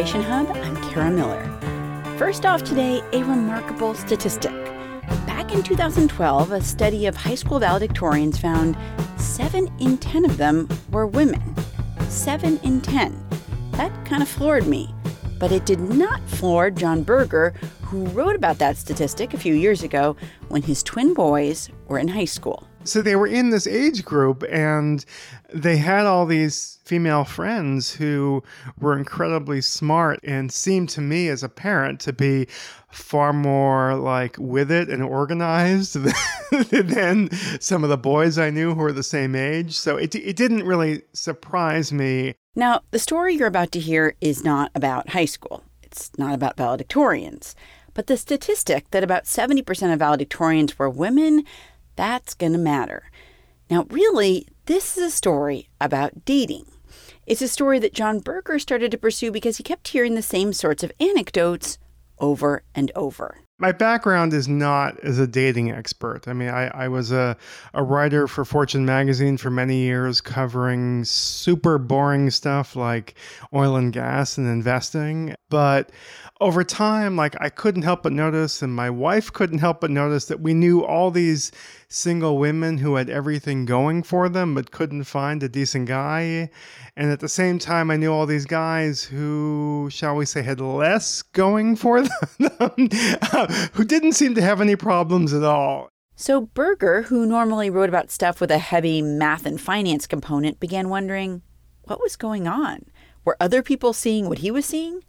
Innovation Hub, I'm Kara Miller. First off today, a remarkable statistic. Back in 2012, a study of high school valedictorians found 7 in 10 of them were women. 7 in 10. That kind of floored me. But it did not floor Jon Birger, who wrote about that statistic a few years ago when his twin boys were in high school. So they were in this age group and they had all these female friends who were incredibly smart and seemed to me as a parent to be far more like with it and organized than some of the boys I knew who were the same age. So it, it didn't really surprise me. Now, the story you're about to hear is not about high school. It's not about valedictorians. But the statistic that about 70% of valedictorians were women that's going to matter. Now, really, this is a story about dating. It's a story that Jon Birger started to pursue because he kept hearing the same sorts of anecdotes over and over. My background is not as a dating expert. I mean, I, I was a, a writer for Fortune magazine for many years, covering super boring stuff like oil and gas and investing. But over time, like I couldn't help but notice, and my wife couldn't help but notice that we knew all these single women who had everything going for them but couldn't find a decent guy. And at the same time, I knew all these guys who, shall we say, had less going for them, who didn't seem to have any problems at all. So Birger, who normally wrote about stuff with a heavy math and finance component, began wondering what was going on. Were other people seeing what he was seeing?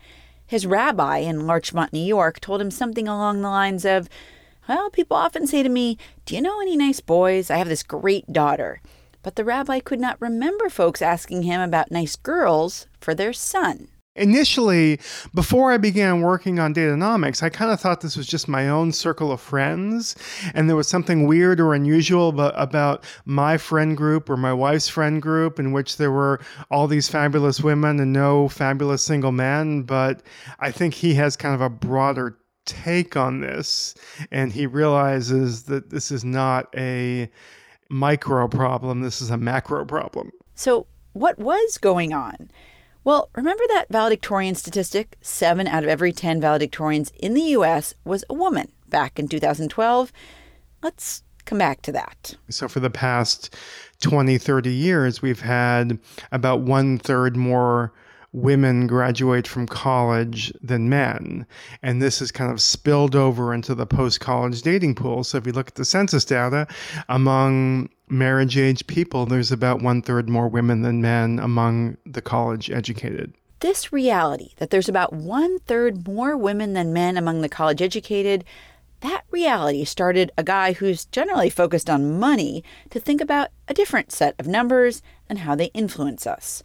His rabbi in Larchmont, New York, told him something along the lines of, Well, people often say to me, Do you know any nice boys? I have this great daughter. But the rabbi could not remember folks asking him about nice girls for their son. Initially, before I began working on Date-onomics, I kind of thought this was just my own circle of friends, and there was something weird or unusual about, about, my friend group or my wife's friend group, in which there were all these fabulous women and no fabulous single men. But I think he has kind of a broader take on this, and he realizes that this is not a micro problem, this is a macro problem. So, what was going on? Well, remember that valedictorian statistic? Seven out of every 10 valedictorians in the US was a woman back in 2012. Let's come back to that. So, for the past 20, 30 years, we've had about one third more women graduate from college than men. And this has kind of spilled over into the post college dating pool. So if you look at the census data, among marriage age people, there's about one third more women than men among the college educated. This reality that there's about one third more women than men among the college educated that reality started a guy who's generally focused on money to think about a different set of numbers and how they influence us.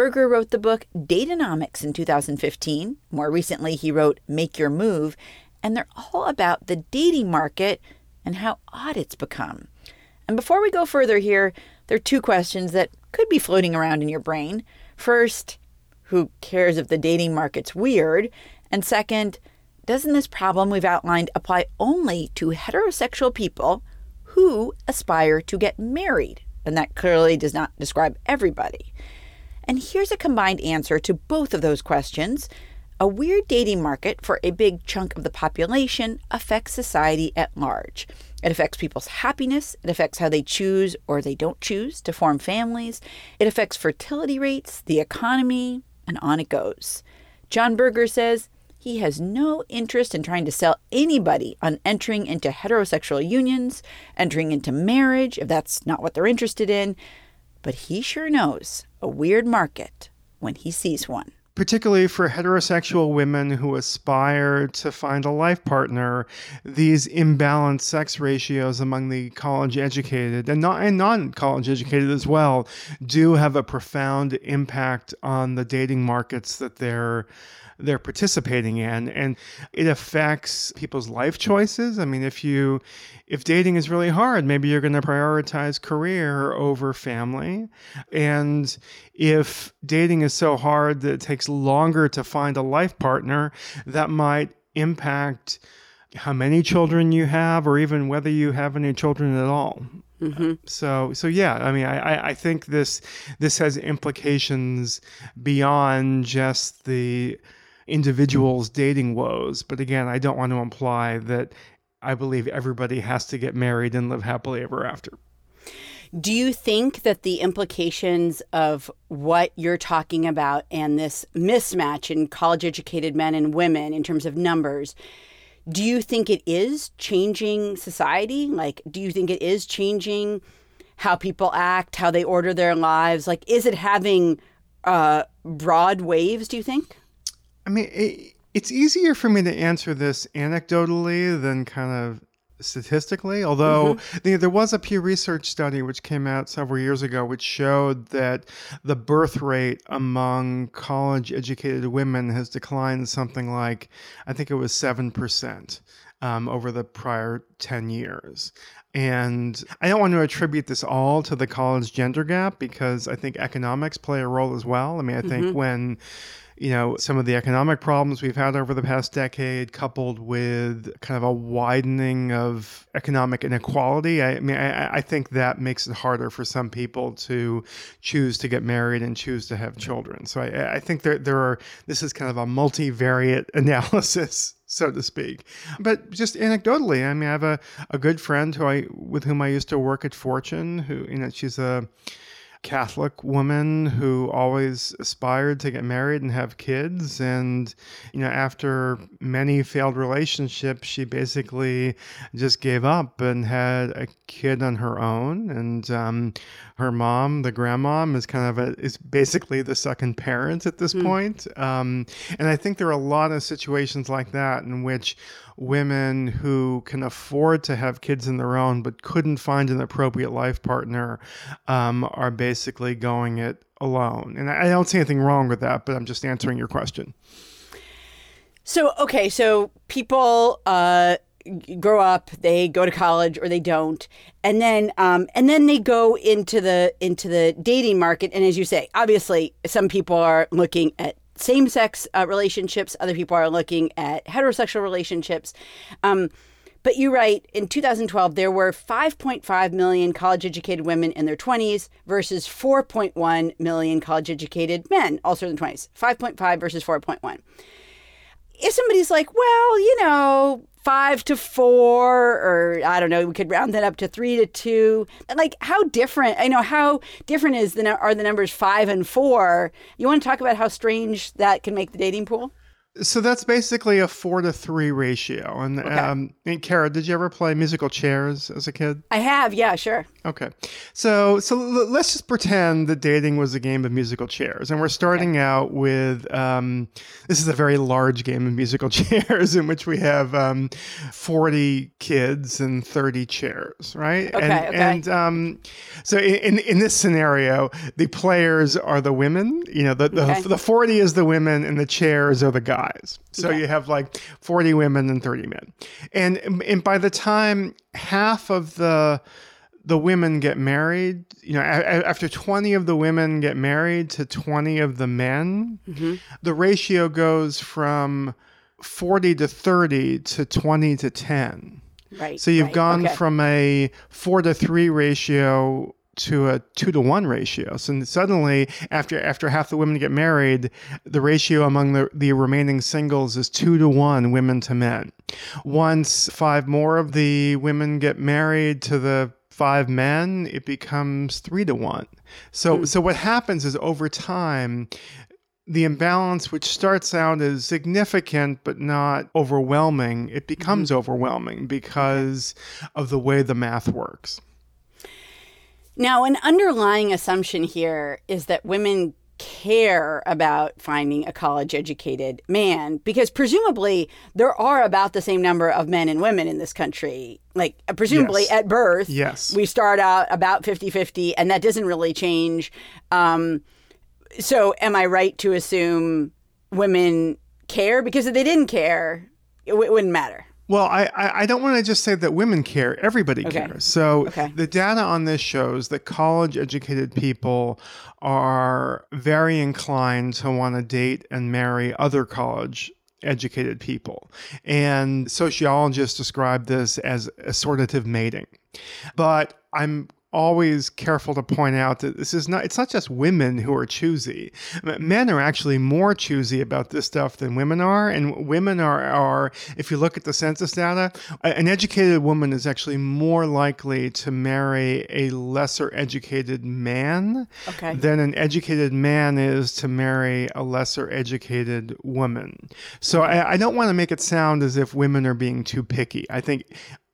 Birger wrote the book Date-onomics in 2015. More recently, he wrote Make Your Move, and they're all about the dating market and how odd it's become. And before we go further here, there are two questions that could be floating around in your brain. First, who cares if the dating market's weird? And second, doesn't this problem we've outlined apply only to heterosexual people who aspire to get married? And that clearly does not describe everybody. And here's a combined answer to both of those questions. A weird dating market for a big chunk of the population affects society at large. It affects people's happiness. It affects how they choose or they don't choose to form families. It affects fertility rates, the economy, and on it goes. Jon Birger says he has no interest in trying to sell anybody on entering into heterosexual unions, entering into marriage, if that's not what they're interested in. But he sure knows a weird market when he sees one. Particularly for heterosexual women who aspire to find a life partner, these imbalanced sex ratios among the college educated and not and non-college educated as well do have a profound impact on the dating markets that they're they're participating in and it affects people's life choices. I mean if you if dating is really hard maybe you're going to prioritize career over family. And if dating is so hard that it takes longer to find a life partner that might impact how many children you have or even whether you have any children at all. Mm-hmm. So so yeah, I mean, I, I- I think this this has implications beyond just the individual's dating woes. But again, I don't want to imply that I believe everybody has to get married and live happily ever after. Do you think that the implications of what you're talking about and this mismatch in college educated men and women in terms of numbers, do you think it is changing society? Like, do you think it is changing how people act, how they order their lives? Like, is it having uh, broad waves, do you think? I mean, it, it's easier for me to answer this anecdotally than kind of statistically. Although the- there was a Pew Research study which came out several years ago, which showed that the birth rate among college educated women has declined something like, I think it was 7% um, over the prior 10 years. And I don't want to attribute this all to the college gender gap because I think economics play a role as well. I mean, I think when you know, some of the economic problems we've had over the past decade, coupled with kind of a widening of economic inequality. I, mean, I, I think that makes it harder for some people to choose to get married and choose to have children. So I, I think there, there are, this is kind of a multivariate analysis so to speak. But just anecdotally, I mean, I have a, a good friend who I with whom I used to work at Fortune. Who you know, she's a Catholic woman who always aspired to get married and have kids. And, you know, after many failed relationships, she basically just gave up and had a kid on her own. And um, her mom, the grandmom, is kind of a, is basically the second parent at this point. Um, and I think there are a lot of situations like that in which women who can afford to have kids in their own but couldn't find an appropriate life partner um, are basically going it alone. And I don't see anything wrong with that, but I'm just answering your question. So okay, so people uh, grow up, they go to college or they don't, and then um, and then they go into the into the dating market. And as you say, obviously, some people are looking at same sex uh, relationships, other people are looking at heterosexual relationships. Um, but you write in 2012 there were 5.5 million college educated women in their 20s versus 4.1 million college educated men also in their 20s. 5.5 versus 4.1 if somebody's like, well, you know, five to four, or I don't know, we could round that up to three to two. Like, how different? I know how different is the are the numbers five and four. You want to talk about how strange that can make the dating pool? So that's basically a four to three ratio. And, um, and Kara, did you ever play musical chairs as a kid? I have, yeah, sure. Okay, so so l- let's just pretend that dating was a game of musical chairs, and we're starting out with um, this is a very large game of musical chairs in which we have um, forty kids and thirty chairs, right? Okay, and, okay. and um, so in, in in this scenario, the players are the women. You know, the the, Okay. the forty is the women, and the chairs are the guys. So Okay. you have like forty women and thirty men, and and by the time half of the the women get married, you know, after 20 of the women get married to 20 of the men, mm-hmm. the ratio goes from 40 to 30 to 20 to 10. Right. So you've right, gone okay. from a 4 to 3 ratio to a 2 to 1 ratio. So suddenly after after half the women get married, the ratio among the, the remaining singles is 2 to 1 women to men. Once five more of the women get married to the five men, it becomes 3 to 1. So hmm. so what happens is over time the imbalance, which starts out as significant but not overwhelming, it becomes mm-hmm. overwhelming because of the way the math works. Now, an underlying assumption here is that women care about finding a college educated man because presumably there are about the same number of men and women in this country. Like, uh, presumably Yes. at birth, Yes. we start out about 50 50, and that doesn't really change. Um, so, am I right to assume women care? Because if they didn't care, it, w- it wouldn't matter. Well, I, I, I don't want to just say that women care. Everybody Okay. cares. So Okay. the data on this shows that college educated people are very inclined to want to date and marry other college educated people. And sociologists describe this as assortative mating. But I'm always careful to point out that this is not it's not just women who are choosy. Men are actually more choosy about this stuff than women are and women are are if you look at the census data an educated woman is actually more likely to marry a lesser educated man okay. than an educated man is to marry a lesser educated woman. So I, I don't want to make it sound as if women are being too picky. I think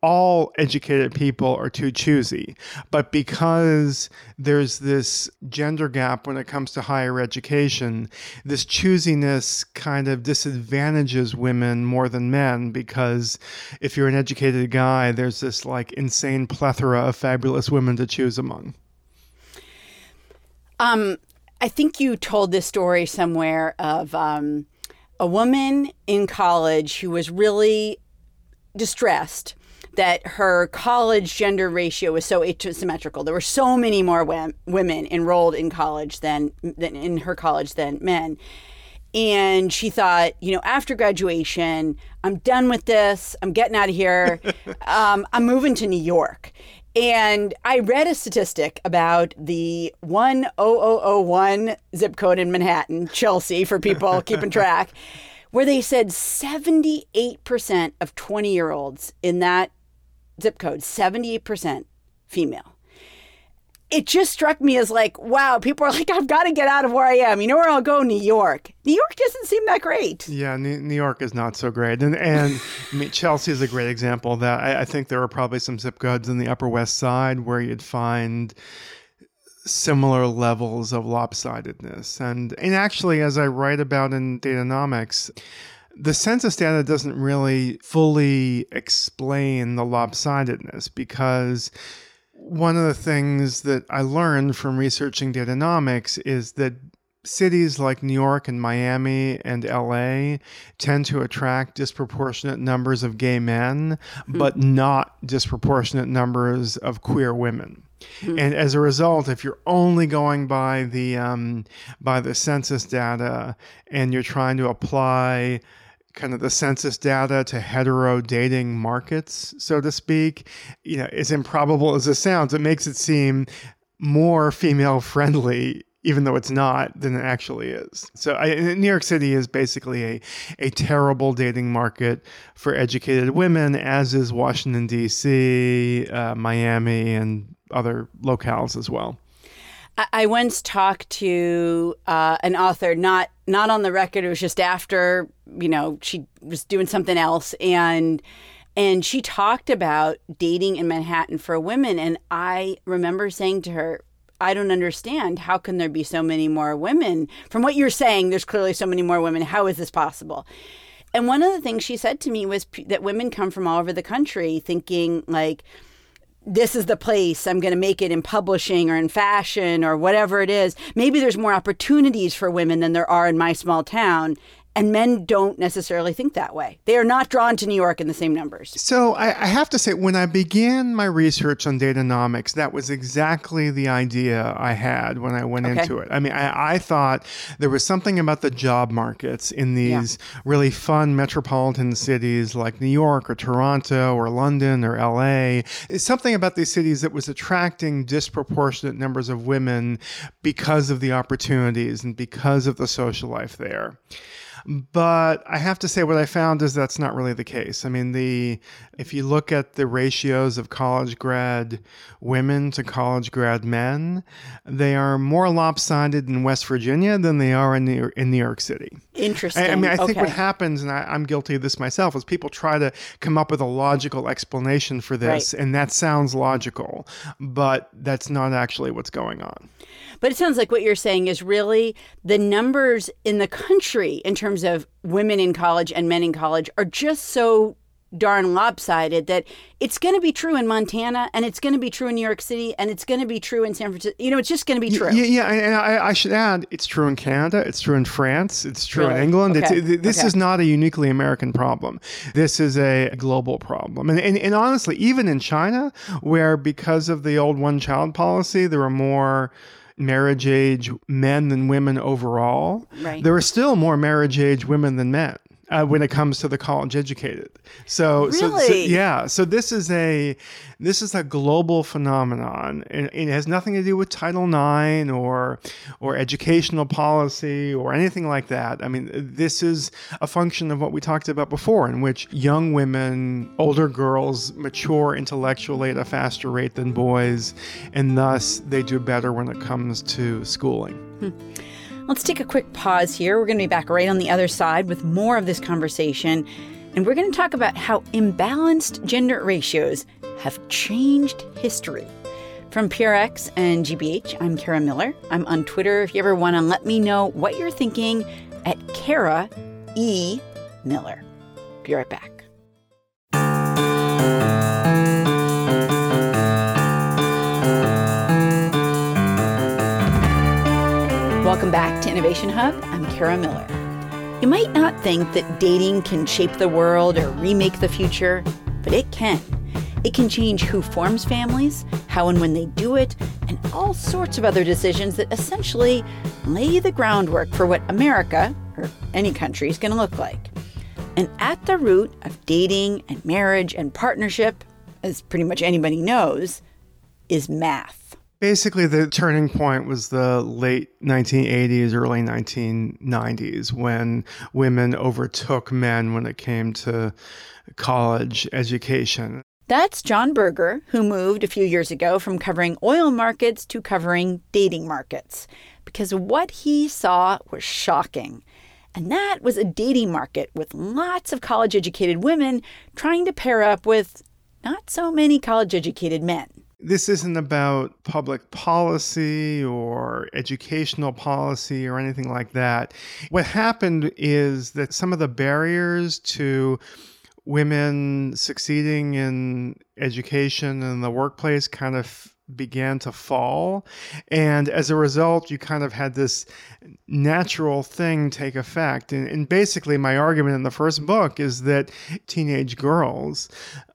all educated people are too choosy. But because there's this gender gap when it comes to higher education, this choosiness kind of disadvantages women more than men because if you're an educated guy, there's this like insane plethora of fabulous women to choose among. Um, I think you told this story somewhere of um, a woman in college who was really distressed that her college gender ratio was so asymmetrical. There were so many more women enrolled in college than, than in her college than men. And she thought, you know, after graduation, I'm done with this. I'm getting out of here. um, I'm moving to New York. And I read a statistic about the 10001 zip code in Manhattan, Chelsea, for people keeping track, where they said 78% of 20 year olds in that zip code, 78% female. It just struck me as like, wow, people are like, I've got to get out of where I am. You know where I'll go? New York. New York doesn't seem that great. Yeah, New York is not so great. And, and I mean, Chelsea is a great example that. I, I think there are probably some zip codes in the Upper West Side where you'd find similar levels of lopsidedness. And, and actually, as I write about in Date-onomics, the census data doesn't really fully explain the lopsidedness because one of the things that I learned from researching Date-onomics is that cities like New York and Miami and LA tend to attract disproportionate numbers of gay men, mm-hmm. but not disproportionate numbers of queer women. Mm-hmm. And as a result, if you're only going by the um, by the census data and you're trying to apply kind of the census data to hetero dating markets, so to speak, you know, as improbable as this sounds, it makes it seem more female friendly even though it's not than it actually is. So I, New York City is basically a, a terrible dating market for educated women, as is Washington, D.C., uh, Miami, and other locales as well. I once talked to uh, an author, not not on the record. It was just after you know she was doing something else, and and she talked about dating in Manhattan for women. And I remember saying to her, "I don't understand. How can there be so many more women? From what you're saying, there's clearly so many more women. How is this possible?" And one of the things she said to me was that women come from all over the country, thinking like this is the place I'm going to make it in publishing or in fashion or whatever it is. Maybe there's more opportunities for women than there are in my small town. And men don't necessarily think that way. They are not drawn to New York in the same numbers. So I, I have to say, when I began my research on Date-onomics, that was exactly the idea I had when I went okay. into it. I mean, I, I, thought there was something about the job markets in these yeah. really fun metropolitan cities like New York or Toronto or London or LA. It's something about these cities that was attracting disproportionate numbers of women because of the opportunities and because of the social life there. But I have to say, what I found is that's not really the case. I mean, the if you look at the ratios of college grad women to college grad men, they are more lopsided in West Virginia than they are in New, in New York City. Interesting. I, I mean, I think what happens, and I, am guilty of this myself, is people try to come up with a logical explanation for this, right. and that sounds logical, but that's not actually what's going on. But it sounds like what you're saying is really the numbers in the country in terms of women in college and men in college are just so darn lopsided that it's going to be true in Montana and it's going to be true in New York City and it's going to be true in San Francisco. You know, it's just going to be true. Yeah, yeah. And I, I, should add, it's true in Canada, it's true in France, it's true really? in England. Okay. It's, this okay. is not a uniquely American problem. This is a global problem. And, and, and honestly, even in China, where because of the old one child policy, there are more marriage age men than women overall, right. there are still more marriage age women than men. Uh, when it comes to the college educated. So, really? so, so, yeah. So this is a this is a global phenomenon, and it has nothing to do with Title IX or or educational policy or anything like that. I mean, this is a function of what we talked about before, in which young women, older girls, mature intellectually at a faster rate than boys, and thus they do better when it comes to schooling. Hmm. Let's take a quick pause here. We're going to be back right on the other side with more of this conversation. And we're going to talk about how imbalanced gender ratios have changed history. From PRX and GBH, I'm Kara Miller. I'm on Twitter if you ever want to let me know what you're thinking at Kara E. Miller. Be right back. Welcome back to Innovation Hub. I'm Kara Miller. You might not think that dating can shape the world or remake the future, but it can. It can change who forms families, how and when they do it, and all sorts of other decisions that essentially lay the groundwork for what America, or any country, is going to look like. And at the root of dating and marriage and partnership, as pretty much anybody knows, is math. Basically, the turning point was the late 1980s, early 1990s, when women overtook men when it came to college education. That's Jon Birger, who moved a few years ago from covering oil markets to covering dating markets, because what he saw was shocking. And that was a dating market with lots of college educated women trying to pair up with not so many college educated men this isn't about public policy or educational policy or anything like that. What happened is that some of the barriers to women succeeding in education and the workplace kind of began to fall. And as a result, you kind of had this natural thing take effect. And, and basically, my argument in the first book is that teenage girls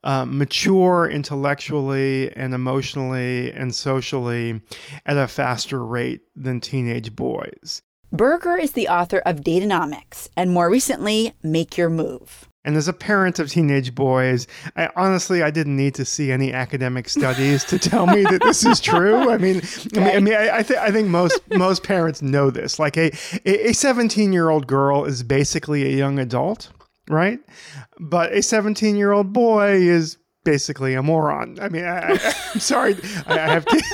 uh, mature intellectually and emotionally and socially at a faster rate than teenage boys. Birger is the author of Date-onomics and more recently, Make Your Move. And as a parent of teenage boys, I honestly I didn't need to see any academic studies to tell me that this is true. I mean, I mean, I, mean, I, I, I think most most parents know this. Like a a 17 year old girl is basically a young adult, right? But a 17 year old boy is basically a moron. I mean, I, am sorry, I have kids.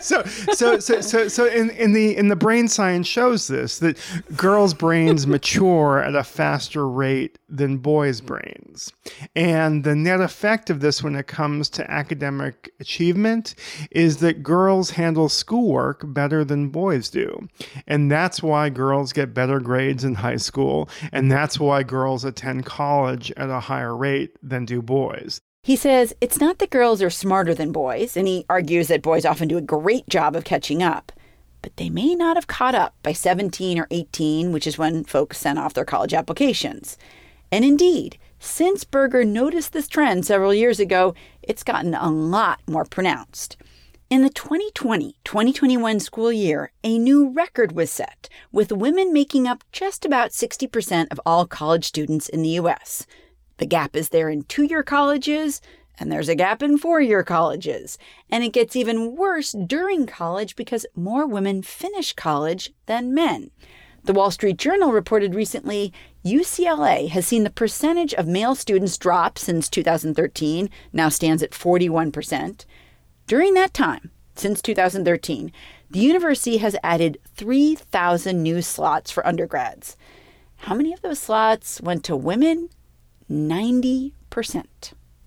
so, so, so, so, so, in, in the in the brain science shows this that girls' brains mature at a faster rate than boys' brains, and the net effect of this when it comes to academic achievement is that girls handle schoolwork better than boys do, and that's why girls get better grades in high school, and that's why girls attend college at a higher rate than do boys. He says it's not that girls are smarter than boys, and he argues that boys often do a great job of catching up. But they may not have caught up by 17 or 18, which is when folks sent off their college applications. And indeed, since Birger noticed this trend several years ago, it's gotten a lot more pronounced. In the 2020 2021 school year, a new record was set, with women making up just about 60% of all college students in the U.S. The gap is there in two year colleges, and there's a gap in four year colleges. And it gets even worse during college because more women finish college than men. The Wall Street Journal reported recently UCLA has seen the percentage of male students drop since 2013, now stands at 41%. During that time, since 2013, the university has added 3,000 new slots for undergrads. How many of those slots went to women 90%.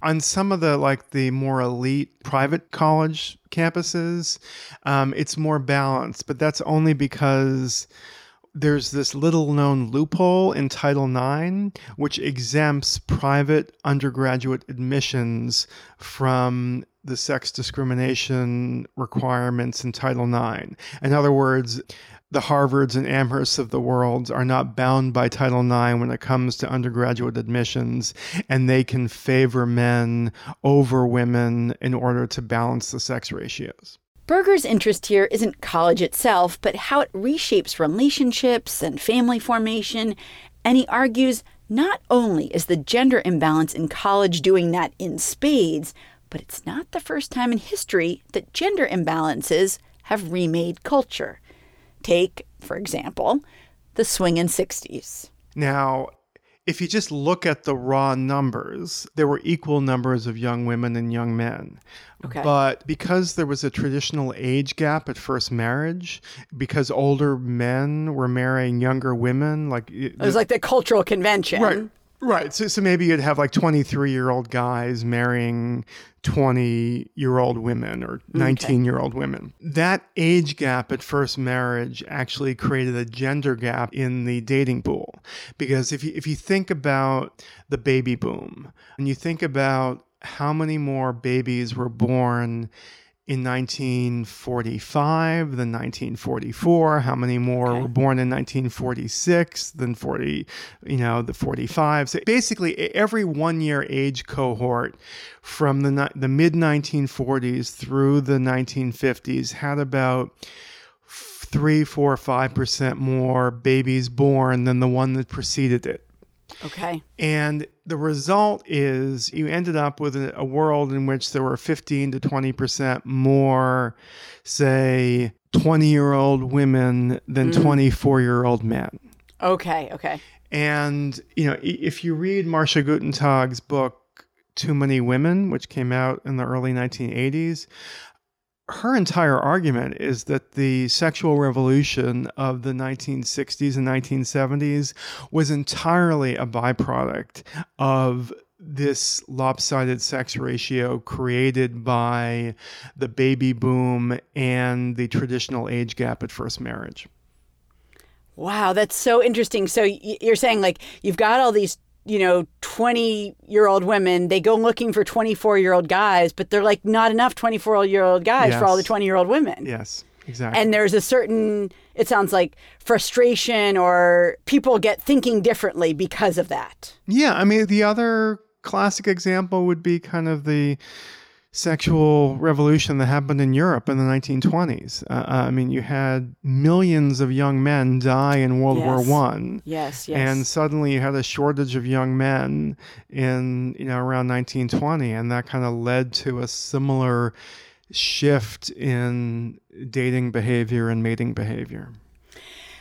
On some of the like the more elite private college campuses, um, it's more balanced, but that's only because there's this little known loophole in Title IX which exempts private undergraduate admissions from the sex discrimination requirements in Title IX. In other words, the Harvards and Amhersts of the world are not bound by Title IX when it comes to undergraduate admissions, and they can favor men over women in order to balance the sex ratios. Birger's interest here isn't college itself, but how it reshapes relationships and family formation, and he argues Not only is the gender imbalance in college doing that in spades, but it's not the first time in history that gender imbalances have remade culture. Take, for example, the swingin' 60s. Now, if you just look at the raw numbers, there were equal numbers of young women and young men. Okay. But because there was a traditional age gap at first marriage, because older men were marrying younger women, like it was like the cultural convention. Right. Right. So, so maybe you'd have like 23 year old guys marrying 20 year old women or 19 year old women. That age gap at first marriage actually created a gender gap in the dating pool. Because if you, if you think about the baby boom and you think about how many more babies were born in 1945 than 1944 how many more okay. were born in 1946 than 40 you know the 45 so basically every one year age cohort from the the mid 1940s through the 1950s had about three four five percent more babies born than the one that preceded it Okay. And the result is you ended up with a, a world in which there were 15 to 20% more, say, 20 year old women than 24 mm. year old men. Okay. Okay. And, you know, if you read Marcia Guttentag's book, Too Many Women, which came out in the early 1980s, her entire argument is that the sexual revolution of the 1960s and 1970s was entirely a byproduct of this lopsided sex ratio created by the baby boom and the traditional age gap at first marriage. Wow, that's so interesting. So you're saying like you've got all these you know, 20 year old women, they go looking for 24 year old guys, but they're like not enough 24 year old guys yes. for all the 20 year old women. Yes, exactly. And there's a certain, it sounds like frustration or people get thinking differently because of that. Yeah. I mean, the other classic example would be kind of the, sexual revolution that happened in Europe in the 1920s. Uh, uh, I mean, you had millions of young men die in World yes. War One. Yes, yes. And suddenly you had a shortage of young men in you know around 1920, and that kind of led to a similar shift in dating behavior and mating behavior.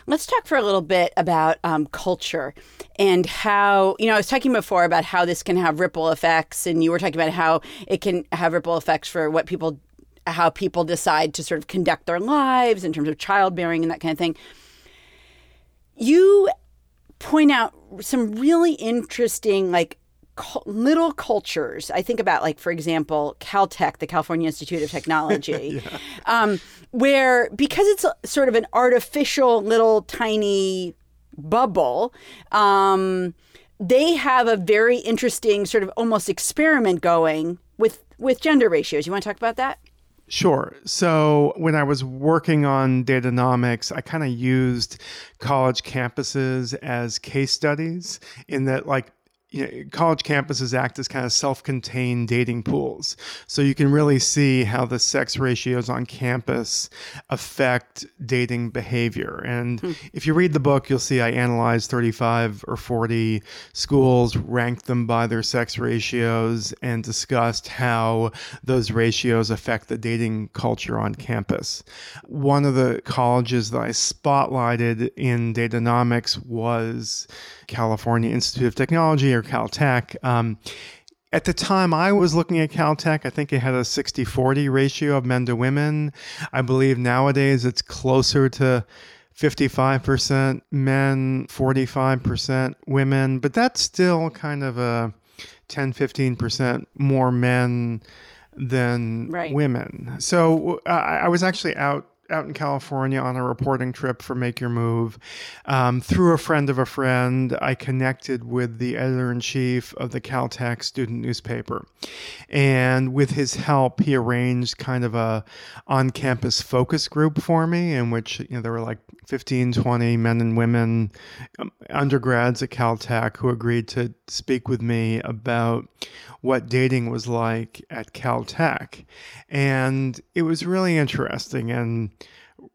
Let's talk for a little bit about um, culture and how, you know, I was talking before about how this can have ripple effects, and you were talking about how it can have ripple effects for what people, how people decide to sort of conduct their lives in terms of childbearing and that kind of thing. You point out some really interesting, like, little cultures. I think about, like, for example, Caltech, the California Institute of Technology, yeah. um, where because it's a, sort of an artificial little tiny bubble, um, they have a very interesting sort of almost experiment going with with gender ratios. You want to talk about that? Sure. So when I was working on Date-onomics, I kind of used college campuses as case studies in that like you know, college campuses act as kind of self-contained dating pools. So you can really see how the sex ratios on campus affect dating behavior. And hmm. if you read the book, you'll see I analyzed 35 or 40 schools, ranked them by their sex ratios, and discussed how those ratios affect the dating culture on campus. One of the colleges that I spotlighted in Date-onomics was California Institute of Technology or Caltech. Um, at the time I was looking at Caltech, I think it had a 60 40 ratio of men to women. I believe nowadays it's closer to 55% men, 45% women, but that's still kind of a 10 15% more men than right. women. So uh, I was actually out out in California on a reporting trip for Make Your Move. Um, through a friend of a friend, I connected with the editor in chief of the Caltech student newspaper. And with his help, he arranged kind of a on campus focus group for me, in which you know, there were like 15, 20 men and women, um, undergrads at Caltech, who agreed to speak with me about what dating was like at Caltech. And it was really interesting and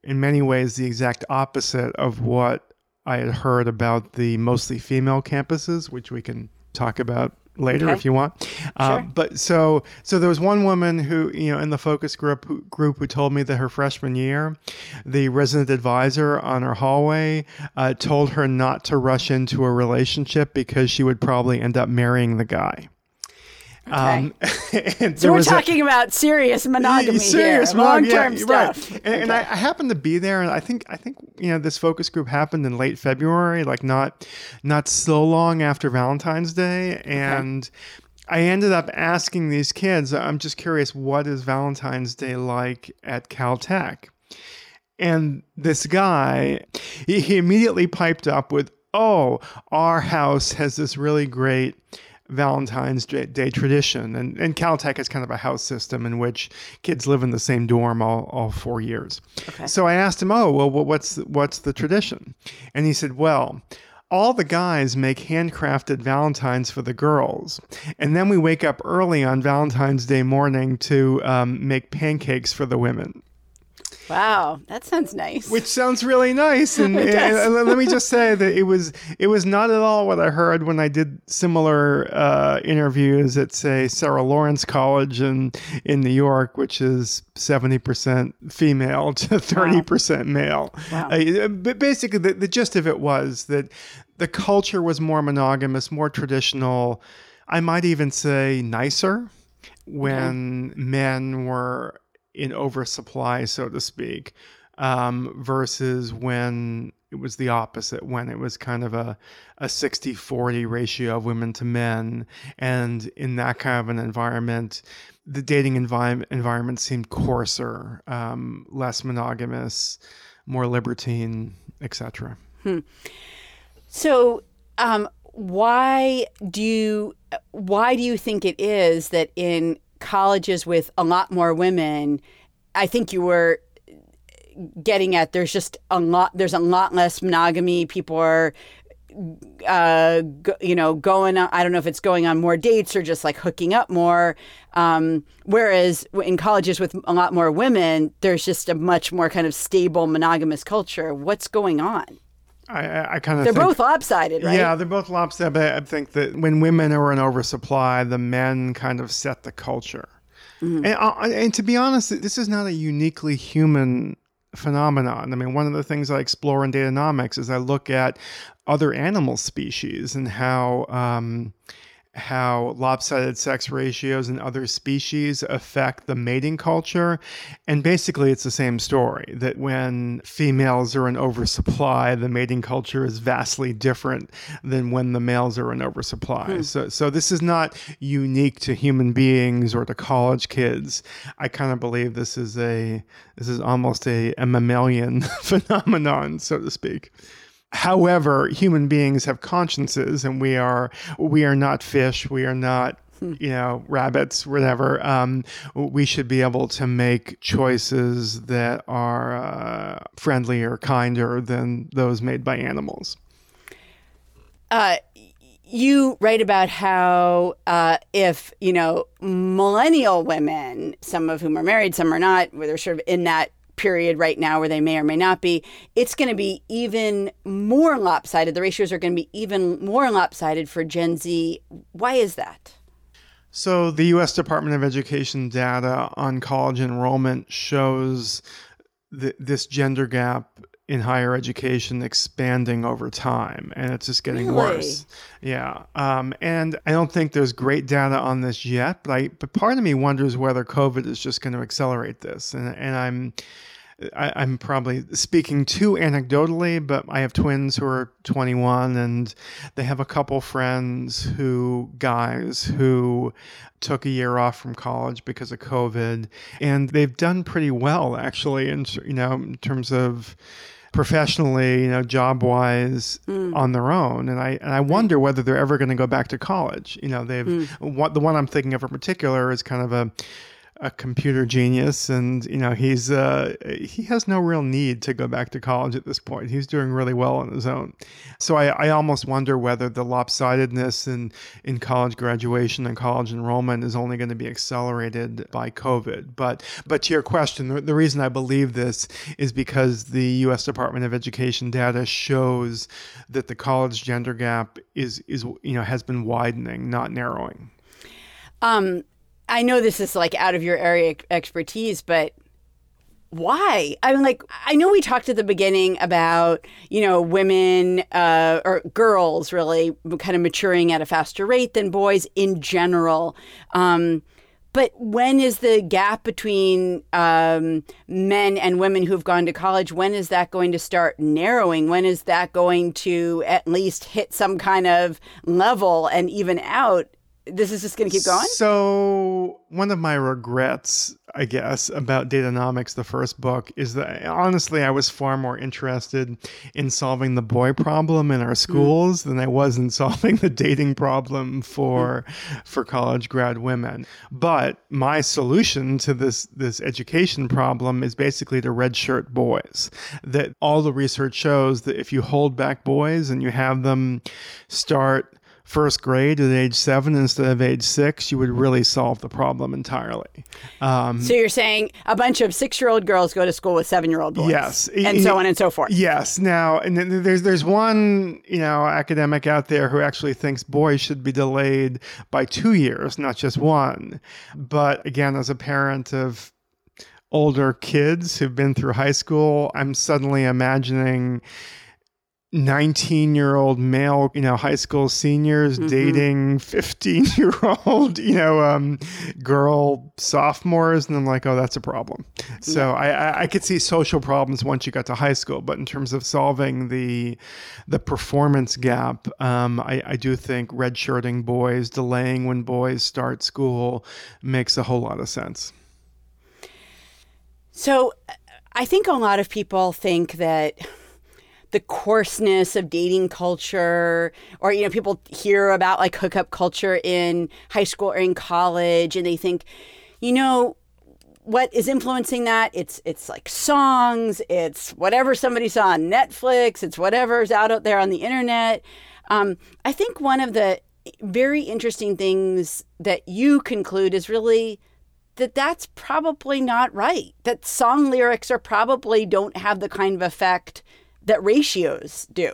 in many ways the exact opposite of what I had heard about the mostly female campuses, which we can talk about later Okay. if you want. Uh, Sure. but so so there was one woman who you know in the focus group who, group who told me that her freshman year, the resident advisor on her hallway uh, told her not to rush into a relationship because she would probably end up marrying the guy. Um, and So we're was a- talking about serious monogamy serious here, monogamy, long-term yeah, stuff. Right. And, and I, I happened to be there, and I think I think you know this focus group happened in late February, like not not so long after Valentine's Day, and. I ended up asking these kids, I'm just curious, what is Valentine's Day like at Caltech? And this guy, he, he immediately piped up with, Oh, our house has this really great Valentine's Day tradition. And, and Caltech is kind of a house system in which kids live in the same dorm all, all four years. Okay. So I asked him, Oh, well, what's, what's the tradition? And he said, Well, all the guys make handcrafted Valentines for the girls. And then we wake up early on Valentine's Day morning to um, make pancakes for the women. Wow, that sounds nice. Which sounds really nice, and, It and let me just say that it was it was not at all what I heard when I did similar uh, interviews at say Sarah Lawrence College in in New York, which is seventy percent female to thirty percent male. Wow. Uh, but basically, the, the gist of it was that the culture was more monogamous, more traditional. I might even say nicer when men were in oversupply, so to speak, um, versus when it was the opposite, when it was kind of a, a 60 40 ratio of women to men. And in that kind of an environment, the dating envi- environment seemed coarser, um, less monogamous, more libertine, etc. So, um, why do you why do you think it is that in colleges with a lot more women, I think you were getting at there's just a lot there's a lot less monogamy. People are uh, you know, going on, I don't know if it's going on more dates or just like hooking up more. Um, whereas in colleges with a lot more women, there's just a much more kind of stable monogamous culture. What's going on? I, I, kind of They're think, both lopsided, right? Yeah, they're both lopsided. But I think that when women are in oversupply, the men kind of set the culture. And, uh, and to be honest, this is not a uniquely human phenomenon. I mean, one of the things I explore in Date-onomics is I look at other animal species and how. Um, how lopsided sex ratios in other species affect the mating culture. And basically, it's the same story that when females are in oversupply, the mating culture is vastly different than when the males are in oversupply. Hmm. So, so this is not unique to human beings or to college kids. I kind of believe this is a this is almost a, a mammalian phenomenon, so to speak. However, human beings have consciences, and we are we are not fish. We are not you know rabbits, whatever. Um, we should be able to make choices that are uh, friendlier, kinder than those made by animals. uh, you write about how uh, if you know millennial women, some of whom are married, some are not, where they're sort of in that period right now where they may or may not be, it's going to be even more lopsided. The ratios are going to be even more lopsided for Gen Z. Why is that? So, the U.S. Department of Education data on college enrollment shows th- this gender gap in higher education expanding over time, and it's just getting Really? worse. Yeah, um, and I don't think there's great data on this yet, but I but part of me wonders whether COVID is just going to accelerate this, and and I'm. I, I'm probably speaking too anecdotally, but I have twins who are 21 and they have a couple friends who, guys, who took a year off from college because of COVID. And they've done pretty well, actually, in, you know, in terms of professionally, you know, job wise mm. on their own. And I, and I wonder whether they're ever going to go back to college. You know, they've, mm. what, the one I'm thinking of in particular is kind of a, a computer genius, and you know he's uh, he has no real need to go back to college at this point. He's doing really well on his own. So I, I almost wonder whether the lopsidedness in in college graduation and college enrollment is only going to be accelerated by COVID. But but to your question, the, the reason I believe this is because the U.S. Department of Education data shows that the college gender gap is is you know has been widening, not narrowing. Um, I know this is like out of your area expertise, but why? I mean, like, I know we talked at the beginning about, you know, women uh, or girls really kind of maturing at a faster rate than boys in general. Um, but when is the gap between um, men and women who've gone to college? When is that going to start narrowing? When is that going to at least hit some kind of level and even out? This is just going to keep going? So, one of my regrets, I guess, about Date-onomics, the first book, is that honestly, I was far more interested in solving the boy problem in our schools mm. than I was in solving the dating problem for mm. for college grad women. But my solution to this this education problem is basically to redshirt boys. That all the research shows that if you hold back boys and you have them start first grade at age seven instead of age six, you would really solve the problem entirely. Um, so you're saying a bunch of six-year-old girls go to school with seven-year-old boys, yes, and so on and so forth. Yes. Now, and there's there's one you know academic out there who actually thinks boys should be delayed by two years, not just one. But again, as a parent of older kids who've been through high school, I'm suddenly imagining 19 year old male, you know, high school seniors mm-hmm. dating 15 year old, you know, um, girl sophomores. And I'm like, oh, that's a problem. So I, I, I, could see social problems once you got to high school, but in terms of solving the, the performance gap, um, I, I do think redshirting boys, delaying when boys start school makes a whole lot of sense. So I think a lot of people think that the coarseness of dating culture or you know people hear about like hookup culture in high school or in college and they think you know what is influencing that? It's it's like songs it's whatever somebody saw on netflix it's whatever's out, out there on the internet. Um, i think one of the very interesting things that you conclude is really that that's probably not right that song lyrics are probably don't have the kind of effect that ratios do.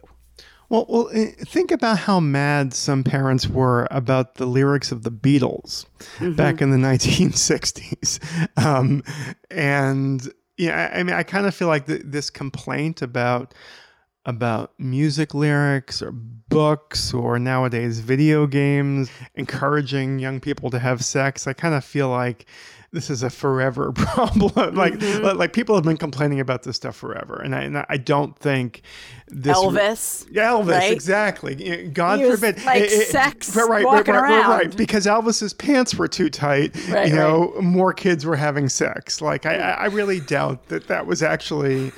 Well, well, eh, think about how mad some parents were about the lyrics of the Beatles mm-hmm. back in the 1960s. Um, and yeah, I mean, I kind of feel like the, this complaint about about music lyrics or books or nowadays video games encouraging young people to have sex. I kind of feel like this is a forever problem. like, mm-hmm. like people have been complaining about this stuff forever, and I, and I don't think this Elvis, re- Elvis, right? exactly. God forbid, like it, sex, right, right, right, around. right, because Elvis's pants were too tight. Right, you know, more kids were having sex. Like, I, I really doubt that that was actually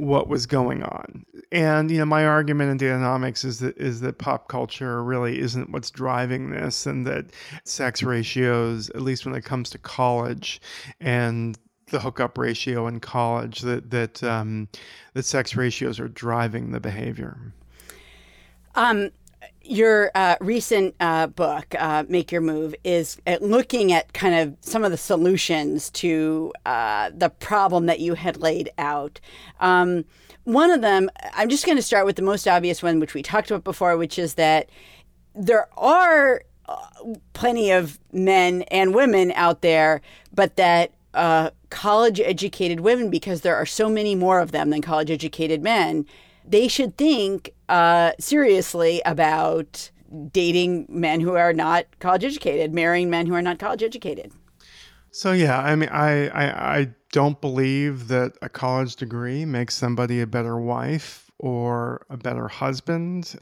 what was going on. And you know, my argument in Date-onomics is that is that pop culture really isn't what's driving this, and that sex ratios, at least when it comes to college, and the hookup ratio in college, that that um, that sex ratios are driving the behavior. Um, your uh, recent uh, book, uh, Make Your Move, is looking at kind of some of the solutions to uh, the problem that you had laid out. Um, one of them, I'm just going to start with the most obvious one, which we talked about before, which is that there are uh, plenty of men and women out there, but that uh, college educated women, because there are so many more of them than college educated men, they should think uh, seriously about dating men who are not college educated, marrying men who are not college educated. So yeah, I mean, I, I, I don't believe that a college degree makes somebody a better wife or a better husband.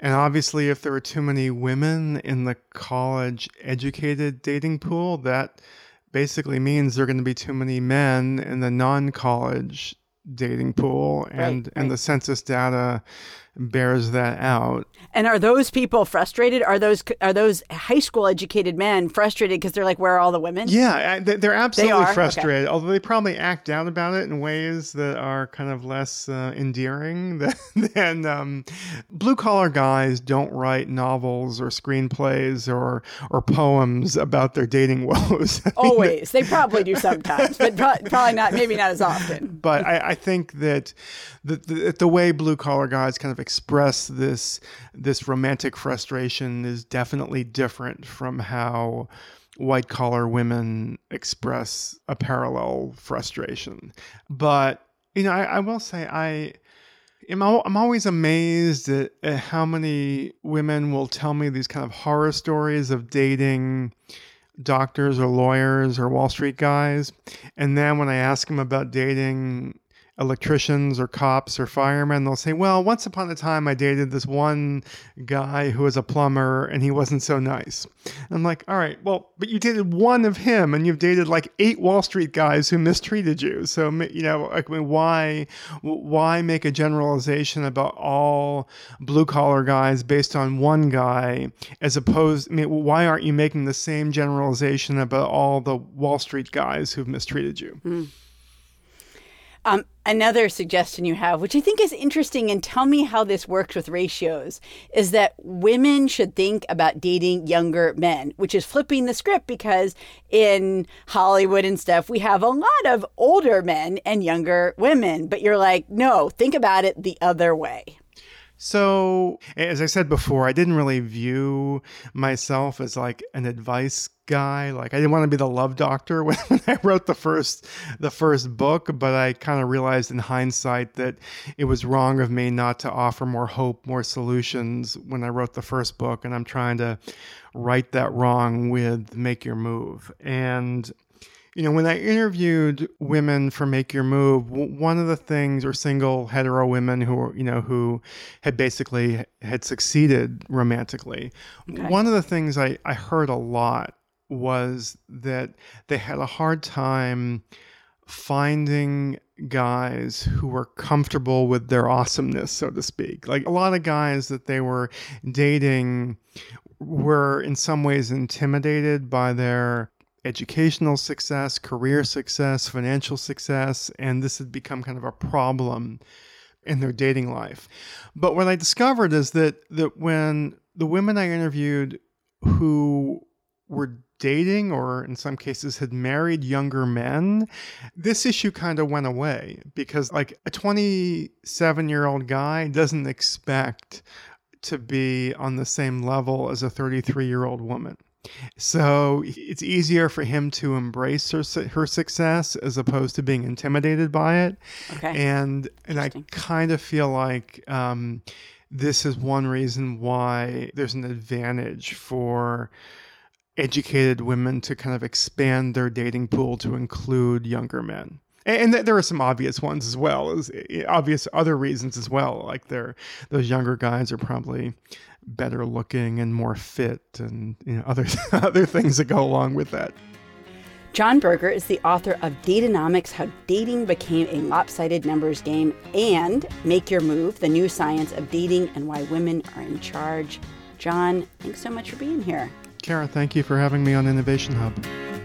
And obviously, if there are too many women in the college educated dating pool, that basically means there are going to be too many men in the non college dating pool, and Right, and right. the census data bears that out. And are those people frustrated? Are those are those high school educated men frustrated because they're like, where are all the women? Yeah, they- they're absolutely? Okay. frustrated. Although they probably act out about it in ways that are kind of less uh, endearing than, than um, blue collar guys don't write novels or screenplays or or poems about their dating woes. Always. They probably do sometimes, but pro- probably not. Maybe not as often. But I, I think that the, the the way blue collar guys kind of express this this romantic frustration is definitely different from how white collar women express a parallel frustration. But you know, I, I will say I. am I'm always amazed at, at how many women will tell me these kind of horror stories of dating doctors or lawyers or Wall Street guys. And then when I ask them about dating electricians or cops or firemen, they'll say, Well, once upon a time I dated this one guy who was a plumber and he wasn't so nice. I'm like, All right, well, but you dated one of him and you've dated like eight Wall Street guys who mistreated you. So, you know, I mean, why, why make a generalization about all blue collar guys based on one guy as opposed, I mean, why aren't you making the same generalization about all the Wall Street guys who've mistreated you? Hmm. Um, another suggestion you have, which I think is interesting, and tell me how this works with ratios, is that women should think about dating younger men, which is flipping the script because in Hollywood and stuff, we have a lot of older men and younger women. But you're like, no, think about it the other way. So, as I said before, I didn't really view myself as like an advice guy. Like I didn't want to be the love doctor when, I wrote the first the first book, but I kind of realized in hindsight that it was wrong of me not to offer more hope, more solutions when I wrote the first book, and I'm trying to right that wrong with Make Your Move. And you know, when I interviewed women for Make Your Move, one of the things, or single hetero women who were, you know, who had basically had succeeded romantically, one of the things I, I heard a lot was that they had a hard time finding guys who were comfortable with their awesomeness, so to speak. Like a lot of guys that they were dating were in some ways intimidated by their educational success, career success, financial success, and this had become kind of a problem in their dating life. But what I discovered is that that when the women I interviewed who were dating or in some cases had married younger men, this issue kind of went away because like a 27 year old guy doesn't expect to be on the same level as a 33 year old woman. So it's easier for him to embrace her, her success as opposed to being intimidated by it. Okay. And and I kind of feel like um, this is one reason why there's an advantage for educated women to kind of expand their dating pool to include younger men. And, there are some obvious ones as well as eh, obvious other reasons as well. Like they're those younger guys are probably better looking and more fit, and you know other other things that go along with that. Jon Birger is the author of Date-onomics How Dating Became a Lopsided Numbers Game and Make Your Move The New Science of Dating and Why Women Are in Charge. Jon, thanks so much for being here. Kara, thank you for having me on Innovation Hub.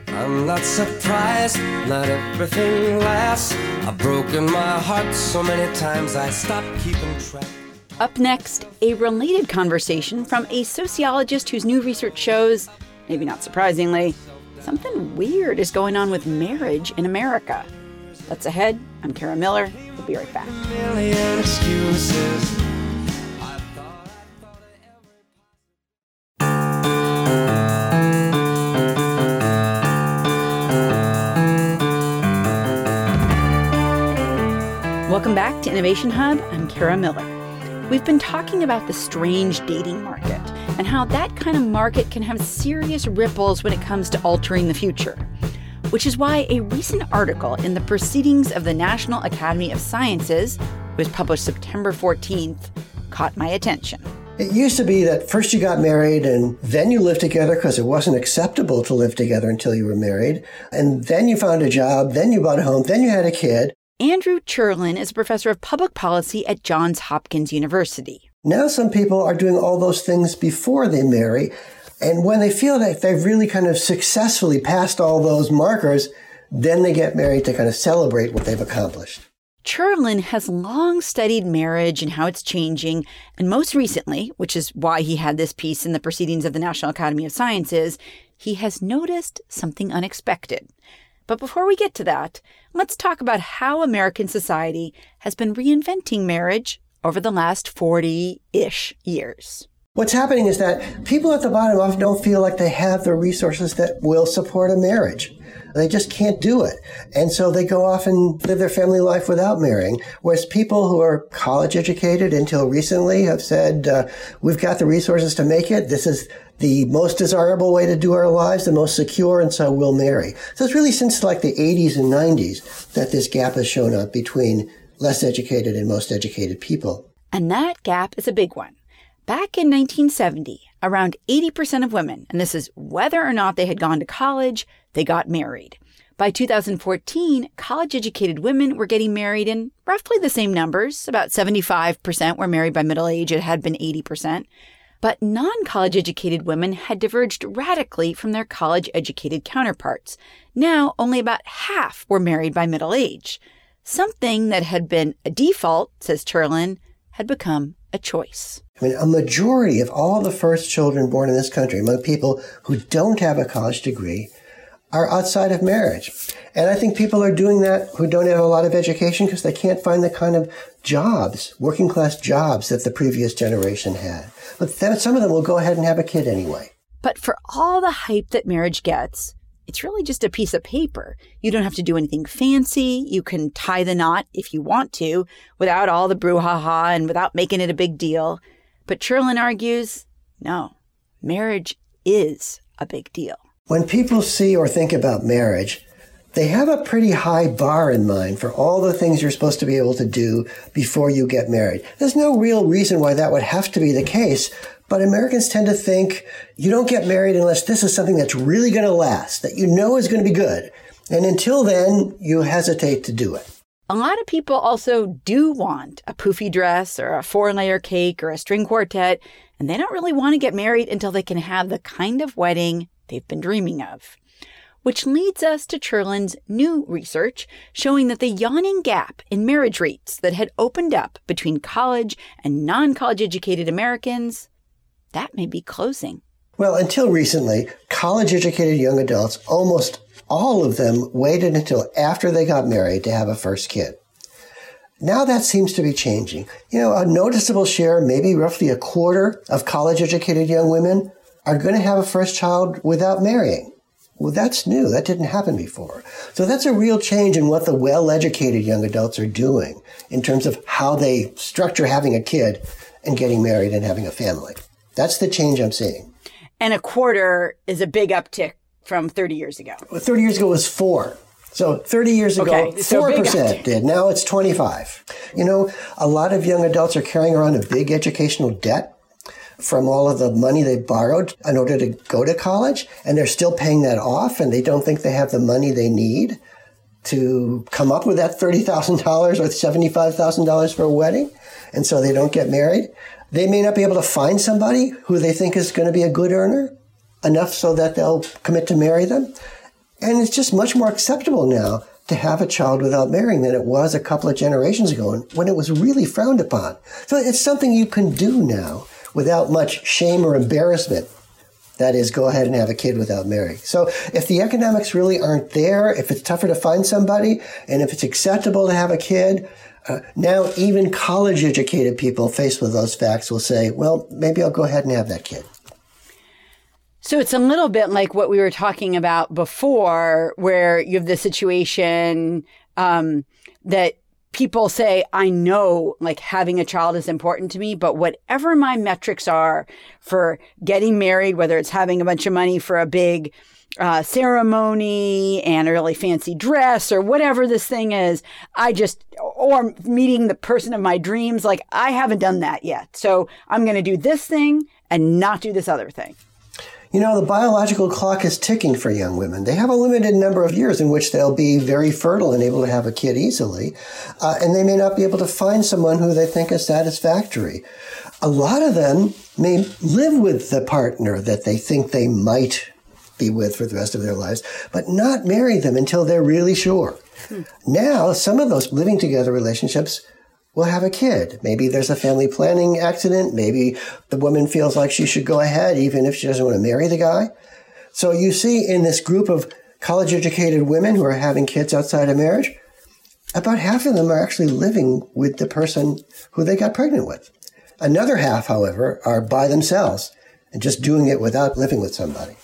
I'm not surprised, not everything lasts. I've broken my heart so many times I stopped keeping track. Up next, a related conversation from a sociologist whose new research shows, maybe not surprisingly, something weird is going on with marriage in America. That's ahead. I'm Kara Miller. We'll be right back. Welcome back to Innovation Hub. I'm Kara Miller. We've been talking about the strange dating market and how that kind of market can have serious ripples when it comes to altering the future. Which is why a recent article in the Proceedings of the National Academy of Sciences, which was published September 14th, caught my attention. It used to be that first you got married and then you lived together because it wasn't acceptable to live together until you were married. And then you found a job, then you bought a home, then you had a kid. Andrew Cherlin is a professor of public policy at Johns Hopkins University. Now, some people are doing all those things before they marry. And when they feel that they've really kind of successfully passed all those markers, then they get married to kind of celebrate what they've accomplished. Cherlin has long studied marriage and how it's changing, and most recently, which is why he had this piece in the Proceedings of the National Academy of Sciences, he has noticed something unexpected. But before we get to that, let's talk about how American society has been reinventing marriage over the last 40 ish years. What's happening is that people at the bottom often don't feel like they have the resources that will support a marriage. They just can't do it. And so they go off and live their family life without marrying. Whereas people who are college educated until recently have said, uh, we've got the resources to make it. This is the most desirable way to do our lives, the most secure, and so we'll marry. So it's really since like the 80s and 90s that this gap has shown up between less educated and most educated people. And that gap is a big one. Back in 1970, around 80% of women, and this is whether or not they had gone to college, they got married. By 2014, college educated women were getting married in roughly the same numbers. About 75% were married by middle age, it had been 80%. But non college educated women had diverged radically from their college educated counterparts. Now, only about half were married by middle age. Something that had been a default, says Cherlin, had become a choice. I mean, a majority of all the first children born in this country among people who don't have a college degree are outside of marriage. And I think people are doing that who don't have a lot of education because they can't find the kind of jobs, working class jobs that the previous generation had. But then some of them will go ahead and have a kid anyway. But for all the hype that marriage gets, it's really just a piece of paper. You don't have to do anything fancy. You can tie the knot if you want to without all the brouhaha and without making it a big deal. But Cherlin argues no, marriage is a big deal. When people see or think about marriage, they have a pretty high bar in mind for all the things you're supposed to be able to do before you get married. There's no real reason why that would have to be the case, but Americans tend to think you don't get married unless this is something that's really going to last, that you know is going to be good. And until then, you hesitate to do it. A lot of people also do want a poofy dress or a four layer cake or a string quartet, and they don't really want to get married until they can have the kind of wedding they've been dreaming of. Which leads us to Cherlin's new research showing that the yawning gap in marriage rates that had opened up between college and non college educated Americans, that may be closing. Well, until recently, college educated young adults, almost all of them waited until after they got married to have a first kid. Now that seems to be changing. You know, a noticeable share, maybe roughly a quarter of college educated young women are going to have a first child without marrying. Well, that's new. That didn't happen before. So that's a real change in what the well educated young adults are doing in terms of how they structure having a kid and getting married and having a family. That's the change I'm seeing. And a quarter is a big uptick from 30 years ago. Well, 30 years ago was four. So 30 years ago, Okay, so 4% did. Now it's 25. You know, a lot of young adults are carrying around a big educational debt from all of the money they borrowed in order to go to college, and they're still paying that off, and they don't think they have the money they need to come up with that $30,000 or $75,000 for a wedding, and so they don't get married. They may not be able to find somebody who they think is going to be a good earner enough so that they'll commit to marry them. And it's just much more acceptable now to have a child without marrying than it was a couple of generations ago when it was really frowned upon. So it's something you can do now without much shame or embarrassment. That is, go ahead and have a kid without marrying. So if the economics really aren't there, if it's tougher to find somebody, and if it's acceptable to have a kid, uh, now even college educated people faced with those facts will say, well, maybe I'll go ahead and have that kid. So it's a little bit like what we were talking about before, where you have the situation um, that people say, I know like having a child is important to me, but whatever my metrics are for getting married, whether it's having a bunch of money for a big uh, ceremony and a really fancy dress or whatever this thing is, I just, or meeting the person of my dreams, like I haven't done that yet. So I'm going to do this thing and not do this other thing. You know, the biological clock is ticking for young women. They have a limited number of years in which they'll be very fertile and able to have a kid easily, uh, and they may not be able to find someone who they think is satisfactory. A lot of them may live with the partner that they think they might be with for the rest of their lives, but not marry them until they're really sure. Hmm. Now, some of those living together relationships will have a kid. Maybe there's a family planning accident. Maybe the woman feels like she should go ahead even if she doesn't want to marry the guy. So you see in this group of college educated women who are having kids outside of marriage, about half of them are actually living with the person who they got pregnant with. Another half, however, are by themselves and just doing it without living with somebody.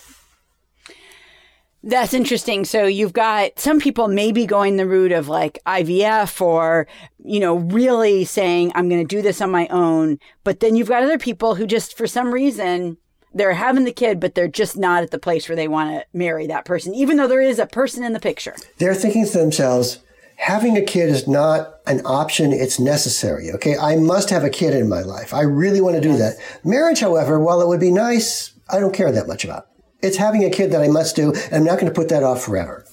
That's interesting. So you've got some people maybe going the route of like IVF or, you know, really saying, I'm going to do this on my own. But then you've got other people who just, for some reason, they're having the kid, but they're just not at the place where they want to marry that person, even though there is a person in the picture. They're thinking to themselves, having a kid is not an option, it's necessary. Okay. I must have a kid in my life. I really want to do that. Marriage, however, while it would be nice, I don't care that much about. It's having a kid that I must do, and I'm not going to put that off forever.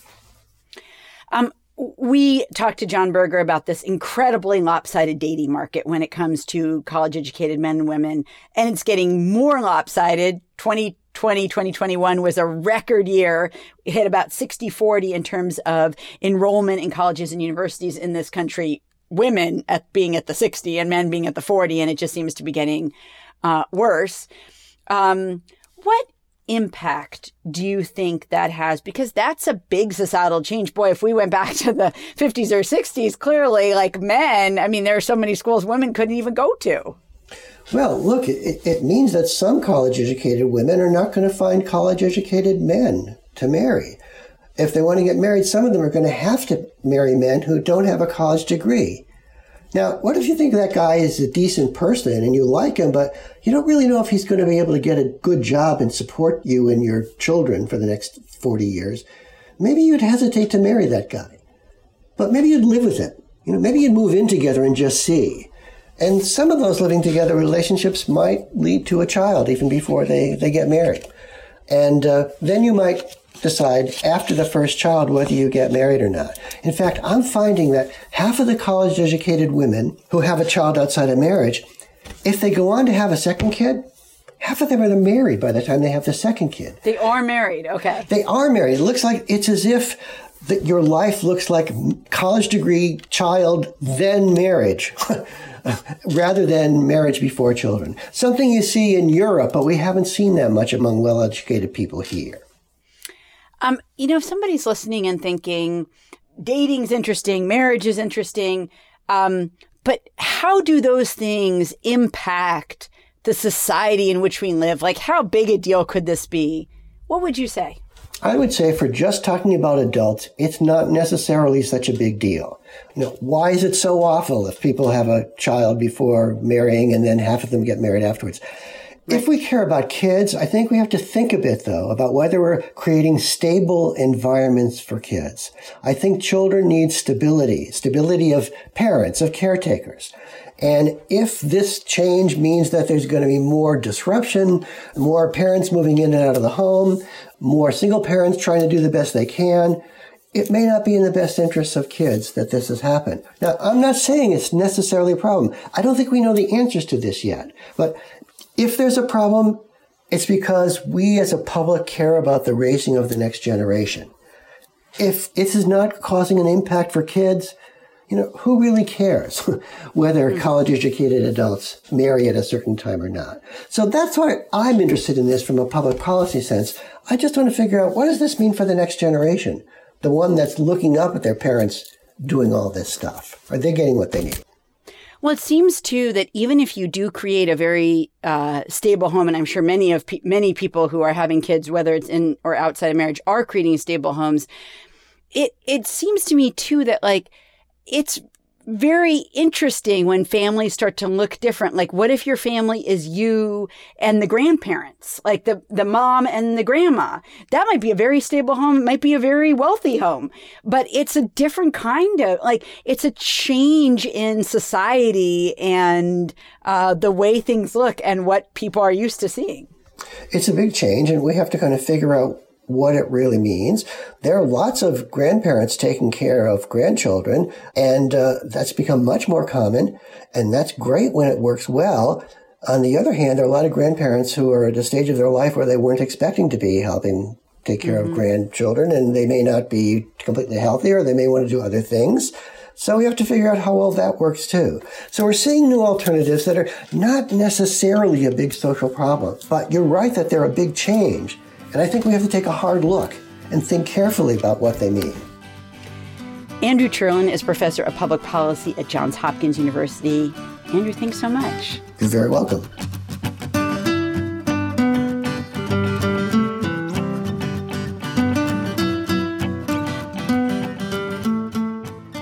Um, we talked to Jon Birger about this incredibly lopsided dating market when it comes to college educated men and women, and it's getting more lopsided. 2020, 2021 was a record year. It hit about 60 40 in terms of enrollment in colleges and universities in this country. Women at being at the 60 and men being at the 40, and it just seems to be getting uh, worse. Um, what impact do you think that has? Because that's a big societal change. Boy, if we went back to the 50s or 60s, clearly, like men, I mean, there are so many schools women couldn't even go to. Well, look, it, it means that some college educated women are not going to find college educated men to marry. If they want to get married, some of them are going to have to marry men who don't have a college degree. Now, what if you think that guy is a decent person and you like him, but you don't really know if he's going to be able to get a good job and support you and your children for the next 40 years? Maybe you'd hesitate to marry that guy. But maybe you'd live with him. You know, maybe you'd move in together and just see. And some of those living together relationships might lead to a child even before they, they get married. And uh, then you might decide after the first child whether you get married or not. In fact, I'm finding that half of the college educated women who have a child outside of marriage, if they go on to have a second kid, half of them are married by the time they have the second kid. They are married, okay. They are married. It looks like it's as if that your life looks like college degree, child, then marriage. rather than marriage before children. Something you see in Europe, but we haven't seen that much among well educated people here. Um, you know, if somebody's listening and thinking dating's interesting, marriage is interesting, um, but how do those things impact the society in which we live? Like, how big a deal could this be? What would you say? I would say for just talking about adults, it's not necessarily such a big deal. You know, why is it so awful if people have a child before marrying and then half of them get married afterwards? If we care about kids, I think we have to think a bit though about whether we're creating stable environments for kids. I think children need stability, stability of parents, of caretakers. And if this change means that there's going to be more disruption, more parents moving in and out of the home, more single parents trying to do the best they can, it may not be in the best interests of kids that this has happened. Now, I'm not saying it's necessarily a problem. I don't think we know the answers to this yet. But if there's a problem, it's because we as a public care about the raising of the next generation. If this is not causing an impact for kids, you know, who really cares whether hmm. college educated adults marry at a certain time or not? So that's why I'm interested in this from a public policy sense. I just want to figure out what does this mean for the next generation? The one that's looking up at their parents doing all this stuff. Are they getting what they need? Well, it seems too that even if you do create a very uh, stable home, and I'm sure many of pe- many people who are having kids, whether it's in or outside of marriage, are creating stable homes. It it seems to me too that like it's very interesting when families start to look different. Like, what if your family is you and the grandparents, like the, the mom and the grandma? That might be a very stable home. It might be a very wealthy home, but it's a different kind of like, it's a change in society and uh, the way things look and what people are used to seeing. It's a big change, and we have to kind of figure out what it really means. There are lots of grandparents taking care of grandchildren, and uh, that's become much more common, and that's great when it works well. On the other hand, there are a lot of grandparents who are at a stage of their life where they weren't expecting to be helping take care mm-hmm. of grandchildren, and they may not be completely healthy, or they may want to do other things. So we have to figure out how well that works too. So we're seeing new alternatives that are not necessarily a big social problem, but you're right that they're a big change. And I think we have to take a hard look and think carefully about what they mean. Andrew Cherlin is professor of public policy at Johns Hopkins University. Andrew, thanks so much. You're very welcome.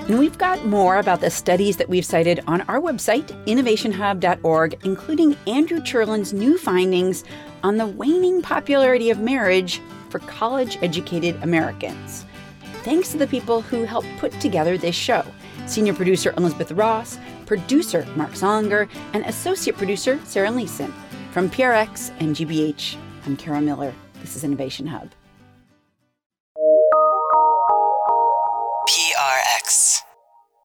And we've got more about the studies that we've cited on our website, innovationhub.org, including Andrew Cherlin's new findings on the waning popularity of marriage for college educated Americans. Thanks to the people who helped put together this show senior producer Elizabeth Ross, producer Mark Zolinger, and associate producer Sarah Leeson. From PRX and GBH, I'm Kara Miller. This is Innovation Hub. PRX.